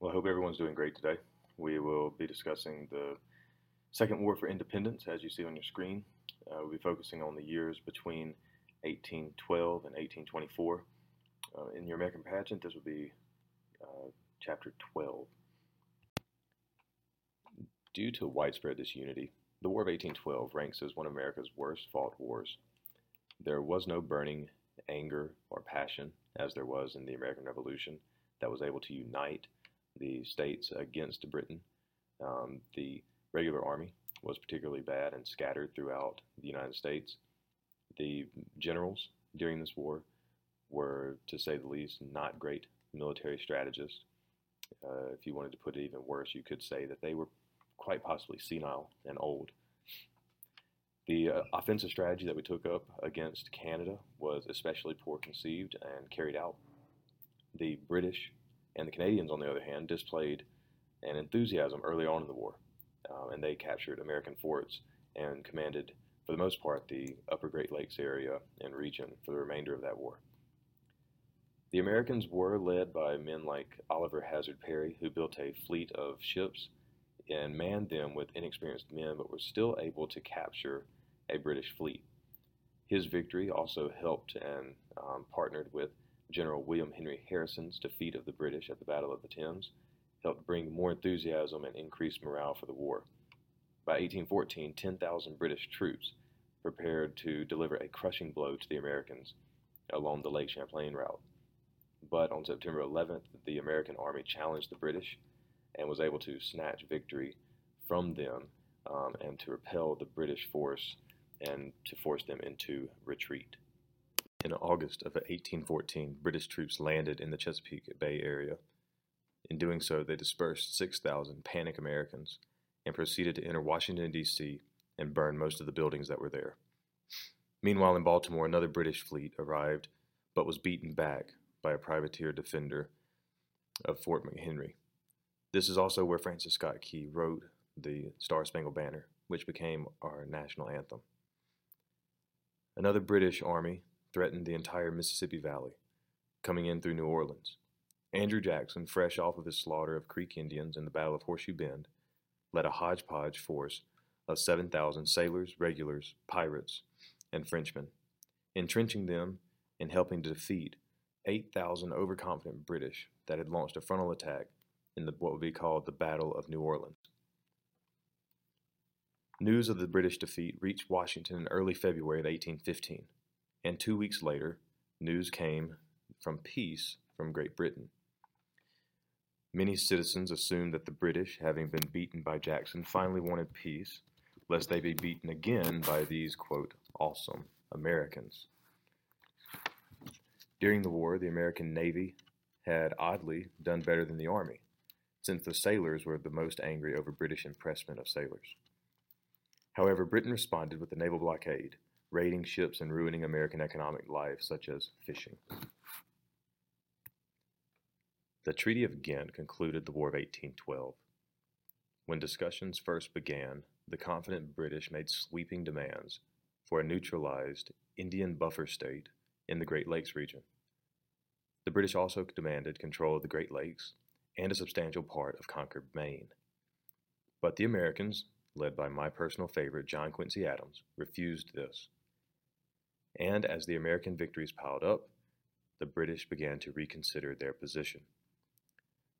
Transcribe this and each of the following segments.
Well, I hope everyone's doing great today. We will be discussing the Second War for Independence, as you see on your screen. Uh, we'll be focusing on the years between 1812 and 1824. Uh, in your American pageant, this will be uh, chapter 12. Due to widespread disunity, the War of 1812 ranks as one of America's worst fought wars. There was no burning anger or passion, as there was in the American Revolution, that was able to unite the states against Britain. Um, the regular army was particularly bad and scattered throughout the United States. The generals during this war were, to say the least, not great military strategists. Uh, if you wanted to put it even worse, you could say that they were quite possibly senile and old. The uh, offensive strategy that we took up against Canada was especially poor conceived and carried out. The British and the Canadians, on the other hand, displayed an enthusiasm early on in the war, um, and they captured American forts and commanded, for the most part, the upper Great Lakes area and region for the remainder of that war. The Americans were led by men like Oliver Hazard Perry, who built a fleet of ships and manned them with inexperienced men, but were still able to capture a British fleet. His victory also helped and um, partnered with General William Henry Harrison's defeat of the British at the Battle of the Thames helped bring more enthusiasm and increased morale for the war. By 1814, 10,000 British troops prepared to deliver a crushing blow to the Americans along the Lake Champlain route. But on September 11th, the American army challenged the British and was able to snatch victory from them um, and to repel the British force and to force them into retreat. In August of 1814, British troops landed in the Chesapeake Bay area. In doing so, they dispersed 6,000 panic Americans and proceeded to enter Washington, D.C. and burn most of the buildings that were there. Meanwhile, in Baltimore, another British fleet arrived but was beaten back by a privateer defender of Fort McHenry. This is also where Francis Scott Key wrote the Star Spangled Banner, which became our national anthem. Another British army threatened the entire Mississippi Valley, coming in through New Orleans. Andrew Jackson, fresh off of his slaughter of Creek Indians in the Battle of Horseshoe Bend, led a hodgepodge force of 7,000 sailors, regulars, pirates, and Frenchmen, entrenching them and helping to defeat 8,000 overconfident British that had launched a frontal attack in the, what would be called the Battle of New Orleans. News of the British defeat reached Washington in early February of 1815 and two weeks later, news came from peace from Great Britain. Many citizens assumed that the British, having been beaten by Jackson, finally wanted peace, lest they be beaten again by these, quote, awesome Americans. During the war, the American Navy had oddly done better than the Army, since the sailors were the most angry over British impressment of sailors. However, Britain responded with a naval blockade, raiding ships and ruining American economic life, such as fishing. The Treaty of Ghent concluded the War of 1812. When discussions first began, the confident British made sweeping demands for a neutralized Indian buffer state in the Great Lakes region. The British also demanded control of the Great Lakes and a substantial part of conquered Maine. But the Americans, led by my personal favorite John Quincy Adams, refused this. And as the American victories piled up, the British began to reconsider their position.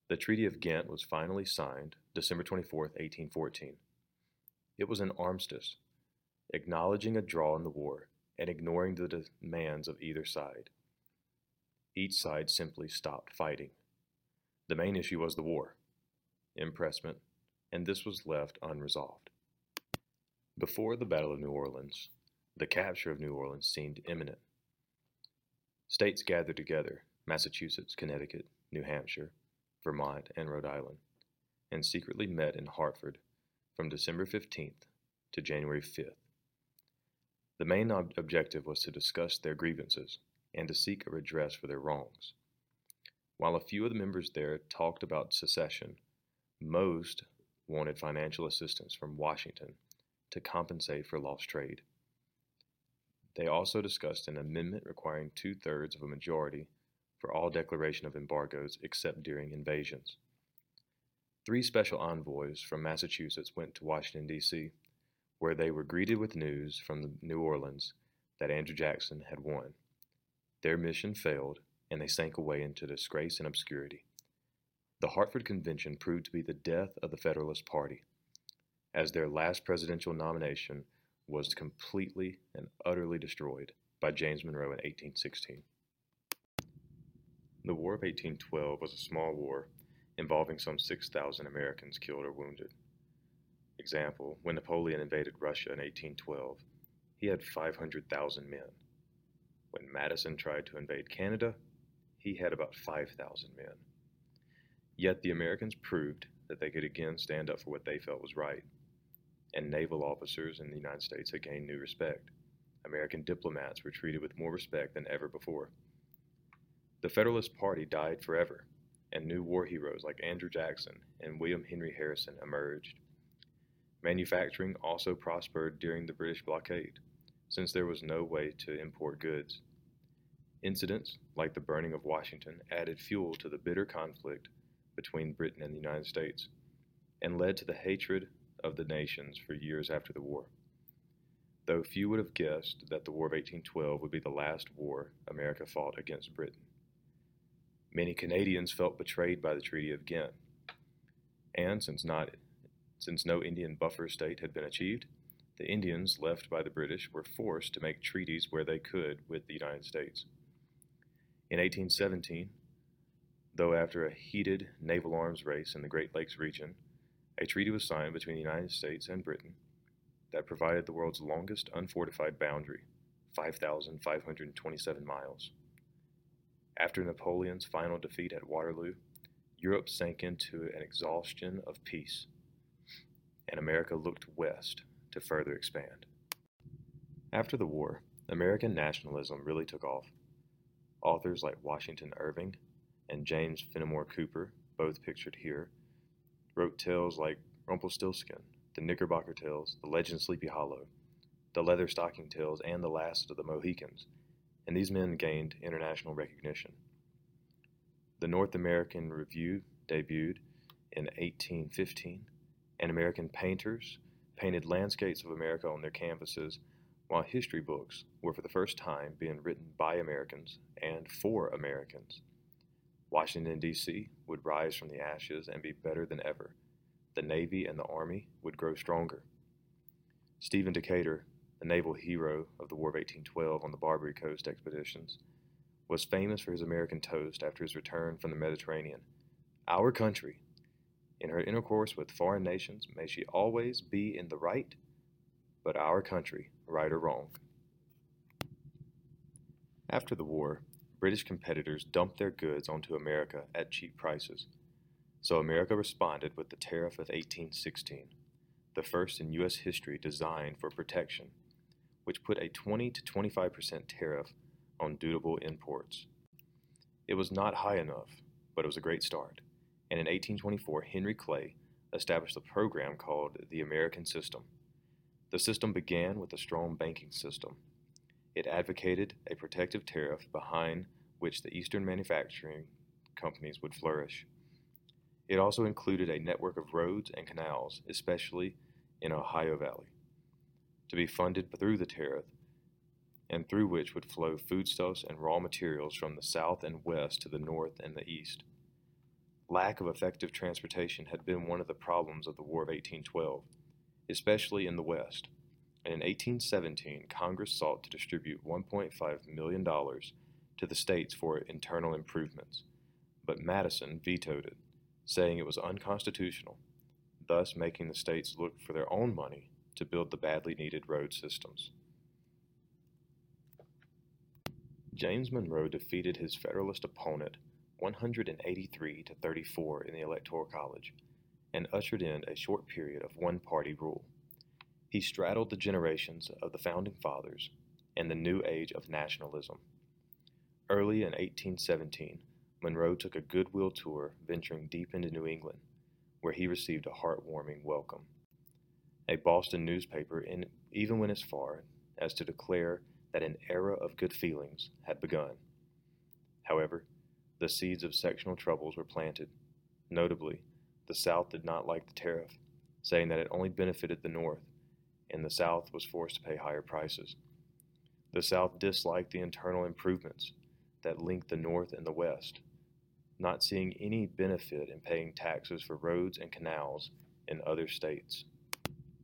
The Treaty of Ghent was finally signed December 24, 1814. It was an armistice, acknowledging a draw in the war and ignoring the demands of either side. Each side simply stopped fighting. The main issue was the war, impressment, and this was left unresolved. Before the Battle of New Orleans, the capture of New Orleans seemed imminent. States gathered together Massachusetts, Connecticut, New Hampshire, Vermont, and Rhode Island and secretly met in Hartford from December 15th to January 5th. The main ob- objective was to discuss their grievances and to seek a redress for their wrongs. While a few of the members there talked about secession, most wanted financial assistance from Washington to compensate for lost trade. They also discussed an amendment requiring two thirds of a majority for all declaration of embargoes except during invasions. Three special envoys from Massachusetts went to Washington, D.C., where they were greeted with news from New Orleans that Andrew Jackson had won. Their mission failed, and they sank away into disgrace and obscurity. The Hartford Convention proved to be the death of the Federalist Party, as their last presidential nomination was completely and utterly destroyed by James Monroe in 1816. The War of 1812 was a small war involving some 6,000 Americans killed or wounded. Example, when Napoleon invaded Russia in 1812, he had 500,000 men. When Madison tried to invade Canada, he had about 5,000 men. Yet the Americans proved that they could again stand up for what they felt was right, and naval officers in the United States had gained new respect. American diplomats were treated with more respect than ever before. The Federalist Party died forever, and new war heroes like Andrew Jackson and William Henry Harrison emerged. Manufacturing also prospered during the British blockade, since there was no way to import goods. Incidents like the burning of Washington added fuel to the bitter conflict between Britain and the United States and led to the hatred of the nations for years after the war. Though few would have guessed that the War of 1812 would be the last war America fought against Britain. Many Canadians felt betrayed by the Treaty of Ghent, and since not since no Indian buffer state had been achieved, the Indians left by the British were forced to make treaties where they could with the United States. In 1817, though after a heated naval arms race in the Great Lakes region, a treaty was signed between the United States and Britain that provided the world's longest unfortified boundary, 5,527 miles. After Napoleon's final defeat at Waterloo, Europe sank into an exhaustion of peace and America looked west to further expand. After the war, American nationalism really took off. Authors like Washington Irving and James Fenimore Cooper, both pictured here, wrote tales like Rumpelstiltskin, The Knickerbocker Tales, The Legend of Sleepy Hollow, The Leather Stocking Tales, and The Last of the Mohicans, and these men gained international recognition. The North American Review debuted in 1815 and American painters painted landscapes of America on their canvases, while history books were for the first time being written by Americans and for Americans. Washington, D.C. would rise from the ashes and be better than ever. The Navy and the Army would grow stronger. Stephen Decatur, the naval hero of the War of 1812 on the Barbary Coast expeditions, was famous for his American toast after his return from the Mediterranean. Our country, in her intercourse with foreign nations, may she always be in the right, but our country, right or wrong. After the war, British competitors dumped their goods onto America at cheap prices. So America responded with the Tariff of 1816, the first in U.S. history designed for protection, which put a 20 to 25% tariff on dutiable imports. It was not high enough, but it was a great start and in 1824, Henry Clay established a program called the American System. The system began with a strong banking system. It advocated a protective tariff behind which the Eastern manufacturing companies would flourish. It also included a network of roads and canals, especially in Ohio Valley, to be funded through the tariff and through which would flow foodstuffs and raw materials from the south and west to the north and the east. Lack of effective transportation had been one of the problems of the War of 1812, especially in the West. And in 1817, Congress sought to distribute $1.5 million to the states for internal improvements, but Madison vetoed it, saying it was unconstitutional, thus making the states look for their own money to build the badly needed road systems. James Monroe defeated his Federalist opponent 183 to 34 in the Electoral College and ushered in a short period of one party rule. He straddled the generations of the Founding Fathers and the new age of nationalism. Early in 1817, Monroe took a goodwill tour venturing deep into New England, where he received a heartwarming welcome. A Boston newspaper in, even went as far as to declare that an era of good feelings had begun. However, the seeds of sectional troubles were planted. Notably, the South did not like the tariff, saying that it only benefited the North, and the South was forced to pay higher prices. The South disliked the internal improvements that linked the North and the West, not seeing any benefit in paying taxes for roads and canals in other states.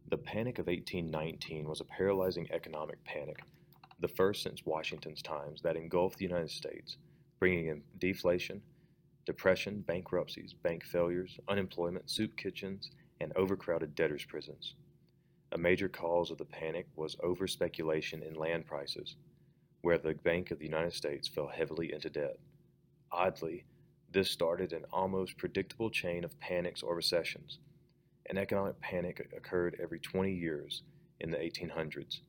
The Panic of 1819 was a paralyzing economic panic, the first since Washington's times, that engulfed the United States, bringing in deflation, depression, bankruptcies, bank failures, unemployment, soup kitchens, and overcrowded debtors' prisons. A major cause of the panic was over speculation in land prices, where the Bank of the United States fell heavily into debt. Oddly, this started an almost predictable chain of panics or recessions. An economic panic occurred every 20 years in the 1800s.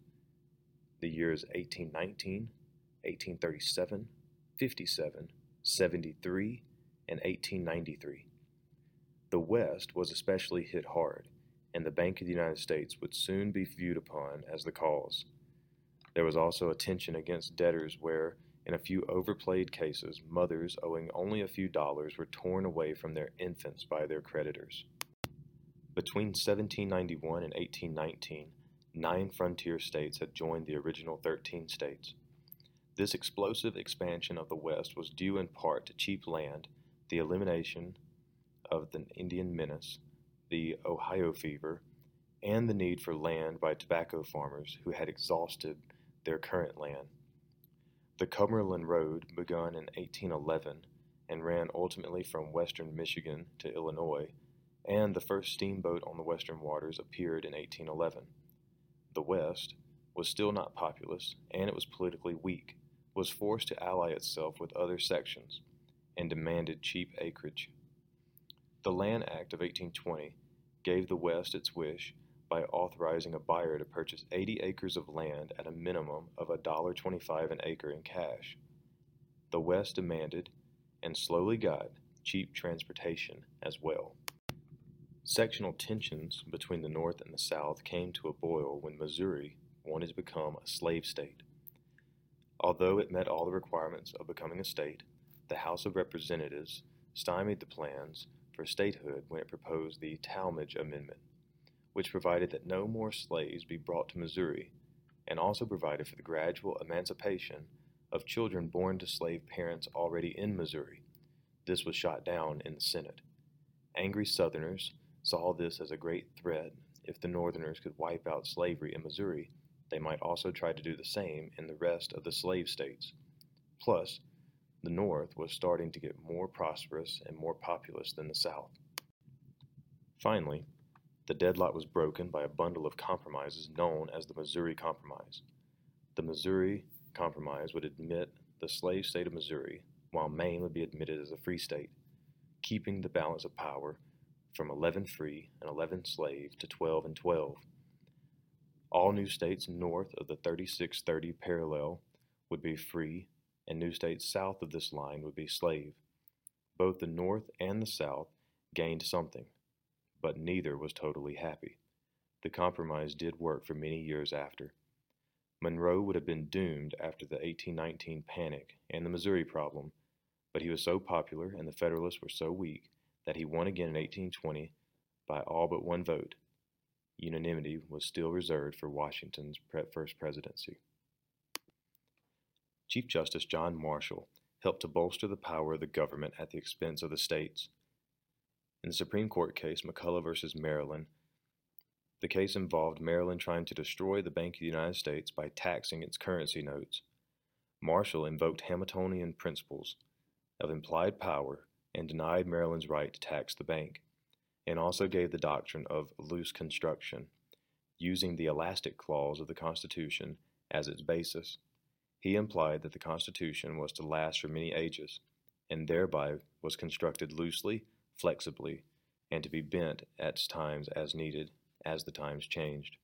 The years 1819, 1837, 57, 73, and 1893. The West was especially hit hard, and the Bank of the United States would soon be viewed upon as the cause. There was also a tension against debtors where, in a few overplayed cases, mothers owing only a few dollars were torn away from their infants by their creditors. Between 1791 and 1819, nine frontier states had joined the original 13 states. This explosive expansion of the West was due in part to cheap land, the elimination of the Indian menace, the Ohio fever, and the need for land by tobacco farmers who had exhausted their current land. The Cumberland Road, begun in 1811 and ran ultimately from western Michigan to Illinois, and the first steamboat on the western waters appeared in 1811. The West was still not populous, and it was politically weak, was forced to ally itself with other sections, and demanded cheap acreage. The Land Act of 1820 gave the West its wish by authorizing a buyer to purchase 80 acres of land at a minimum of $1.25 an acre in cash. The West demanded, and slowly got, cheap transportation as well. Sectional tensions between the North and the South came to a boil when Missouri wanted to become a slave state. Although it met all the requirements of becoming a state, the House of Representatives stymied the plans for statehood when it proposed the Tallmadge Amendment which provided that no more slaves be brought to Missouri, and also provided for the gradual emancipation of children born to slave parents already in Missouri. This was shot down in the Senate. Angry Southerners saw this as a great threat. If the Northerners could wipe out slavery in Missouri, they might also try to do the same in the rest of the slave states. Plus, the North was starting to get more prosperous and more populous than the South. Finally, the deadlock was broken by a bundle of compromises known as the Missouri Compromise. The Missouri Compromise would admit the slave state of Missouri, while Maine would be admitted as a free state, keeping the balance of power from 11 free and 11 slave to 12 and 12. All new states north of the 3630 parallel would be free, and new states south of this line would be slave. Both the North and the South gained something but neither was totally happy. The compromise did work for many years after. Monroe would have been doomed after the 1819 panic and the Missouri problem, but he was so popular and the Federalists were so weak that he won again in 1820 by all but one vote. Unanimity was still reserved for Washington's first presidency. Chief Justice John Marshall helped to bolster the power of the government at the expense of the states. In the Supreme Court case McCulloch v. Maryland, the case involved Maryland trying to destroy the Bank of the United States by taxing its currency notes. Marshall invoked Hamiltonian principles of implied power and denied Maryland's right to tax the bank, and also gave the doctrine of loose construction, using the elastic clause of the Constitution as its basis. He implied that the Constitution was to last for many ages, and thereby was constructed loosely flexibly, and to be bent at times as needed as the times changed.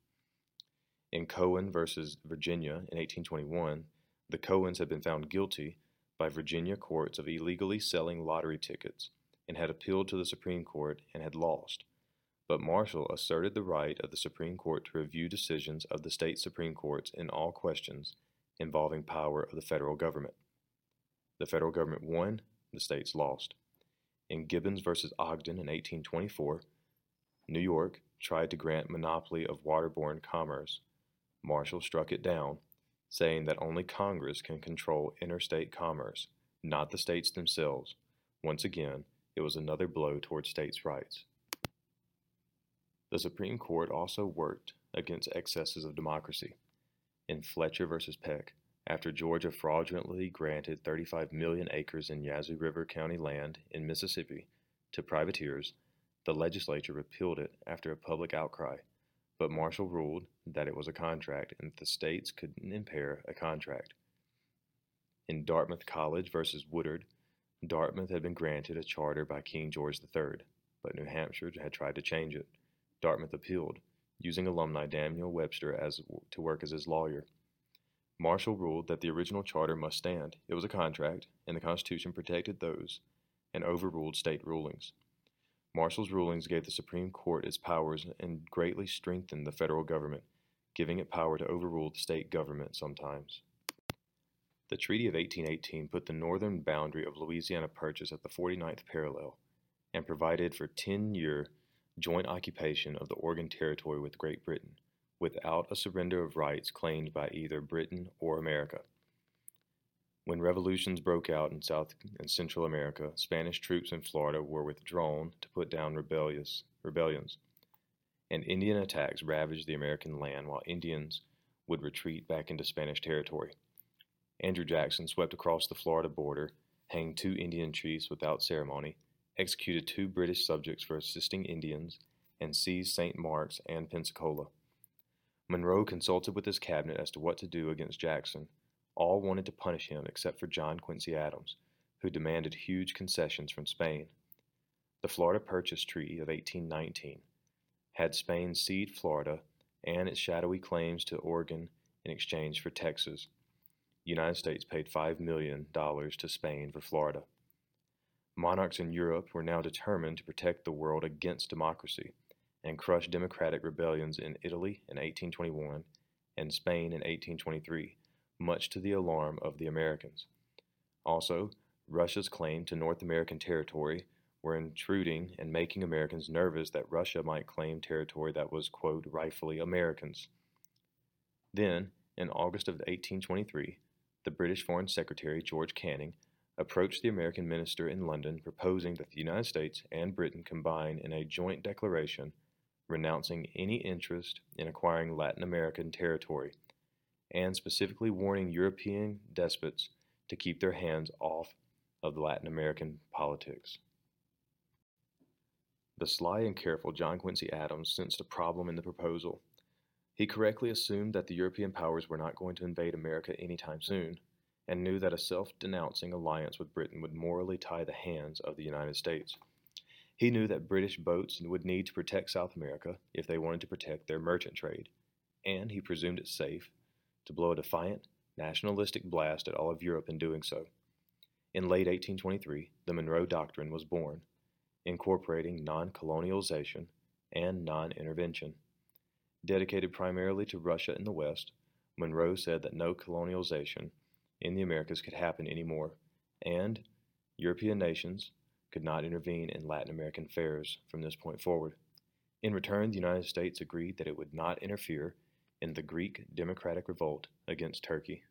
In Cohen versus Virginia in 1821, the Cohens had been found guilty by Virginia courts of illegally selling lottery tickets and had appealed to the Supreme Court and had lost. But Marshall asserted the right of the Supreme Court to review decisions of the state Supreme Courts in all questions involving power of the federal government. The federal government won, the states lost. In Gibbons versus Ogden in 1824, New York tried to grant monopoly of waterborne commerce. Marshall struck it down, saying that only Congress can control interstate commerce, not the states themselves. Once again, it was another blow toward states' rights. The Supreme Court also worked against excesses of democracy. In Fletcher versus Peck, after Georgia fraudulently granted 35 million acres in Yazoo River County land in Mississippi to privateers, the legislature repealed it after a public outcry, but Marshall ruled that it was a contract and that the states couldn't impair a contract. In Dartmouth College versus Woodward, Dartmouth had been granted a charter by King George III, but New Hampshire had tried to change it. Dartmouth appealed, using alumni Daniel Webster as to work as his lawyer. Marshall ruled that the original charter must stand. It was a contract, and the Constitution protected those and overruled state rulings. Marshall's rulings gave the Supreme Court its powers and greatly strengthened the federal government, giving it power to overrule the state government sometimes. The Treaty of 1818 put the northern boundary of Louisiana Purchase at the 49th parallel and provided for 10 year joint occupation of the Oregon Territory with Great Britain, without a surrender of rights claimed by either Britain or America. When revolutions broke out in South and Central America, Spanish troops in Florida were withdrawn to put down rebellious rebellions, and Indian attacks ravaged the American land while Indians would retreat back into Spanish territory. Andrew Jackson swept across the Florida border, hanged two Indian chiefs without ceremony, executed two British subjects for assisting Indians, and seized St. Mark's and Pensacola. Monroe consulted with his cabinet as to what to do against Jackson. All wanted to punish him except for John Quincy Adams, who demanded huge concessions from Spain. The Florida Purchase Treaty of 1819 had Spain cede Florida and its shadowy claims to Oregon in exchange for Texas the United States paid $5 million to Spain for Florida. Monarchs in Europe were now determined to protect the world against democracy and crushed democratic rebellions in Italy in 1821 and Spain in 1823, much to the alarm of the Americans. Also, Russia's claim to North American territory were intruding and making Americans nervous that Russia might claim territory that was, quote, rightfully Americans. Then, in August of 1823, the British Foreign Secretary George Canning approached the American minister in London proposing that the United States and Britain combine in a joint declaration renouncing any interest in acquiring Latin American territory and specifically warning European despots to keep their hands off of Latin American politics. The sly and careful John Quincy Adams sensed a problem in the proposal he correctly assumed that the European powers were not going to invade America anytime soon, and knew that a self denouncing alliance with Britain would morally tie the hands of the United States. He knew that British boats would need to protect South America if they wanted to protect their merchant trade, and he presumed it safe to blow a defiant, nationalistic blast at all of Europe in doing so. In late 1823, the Monroe Doctrine was born, incorporating non colonialization and non intervention. Dedicated primarily to Russia in the West, Monroe said that no colonialization in the Americas could happen anymore, and European nations could not intervene in Latin American affairs from this point forward. In return, the United States agreed that it would not interfere in the Greek democratic revolt against Turkey.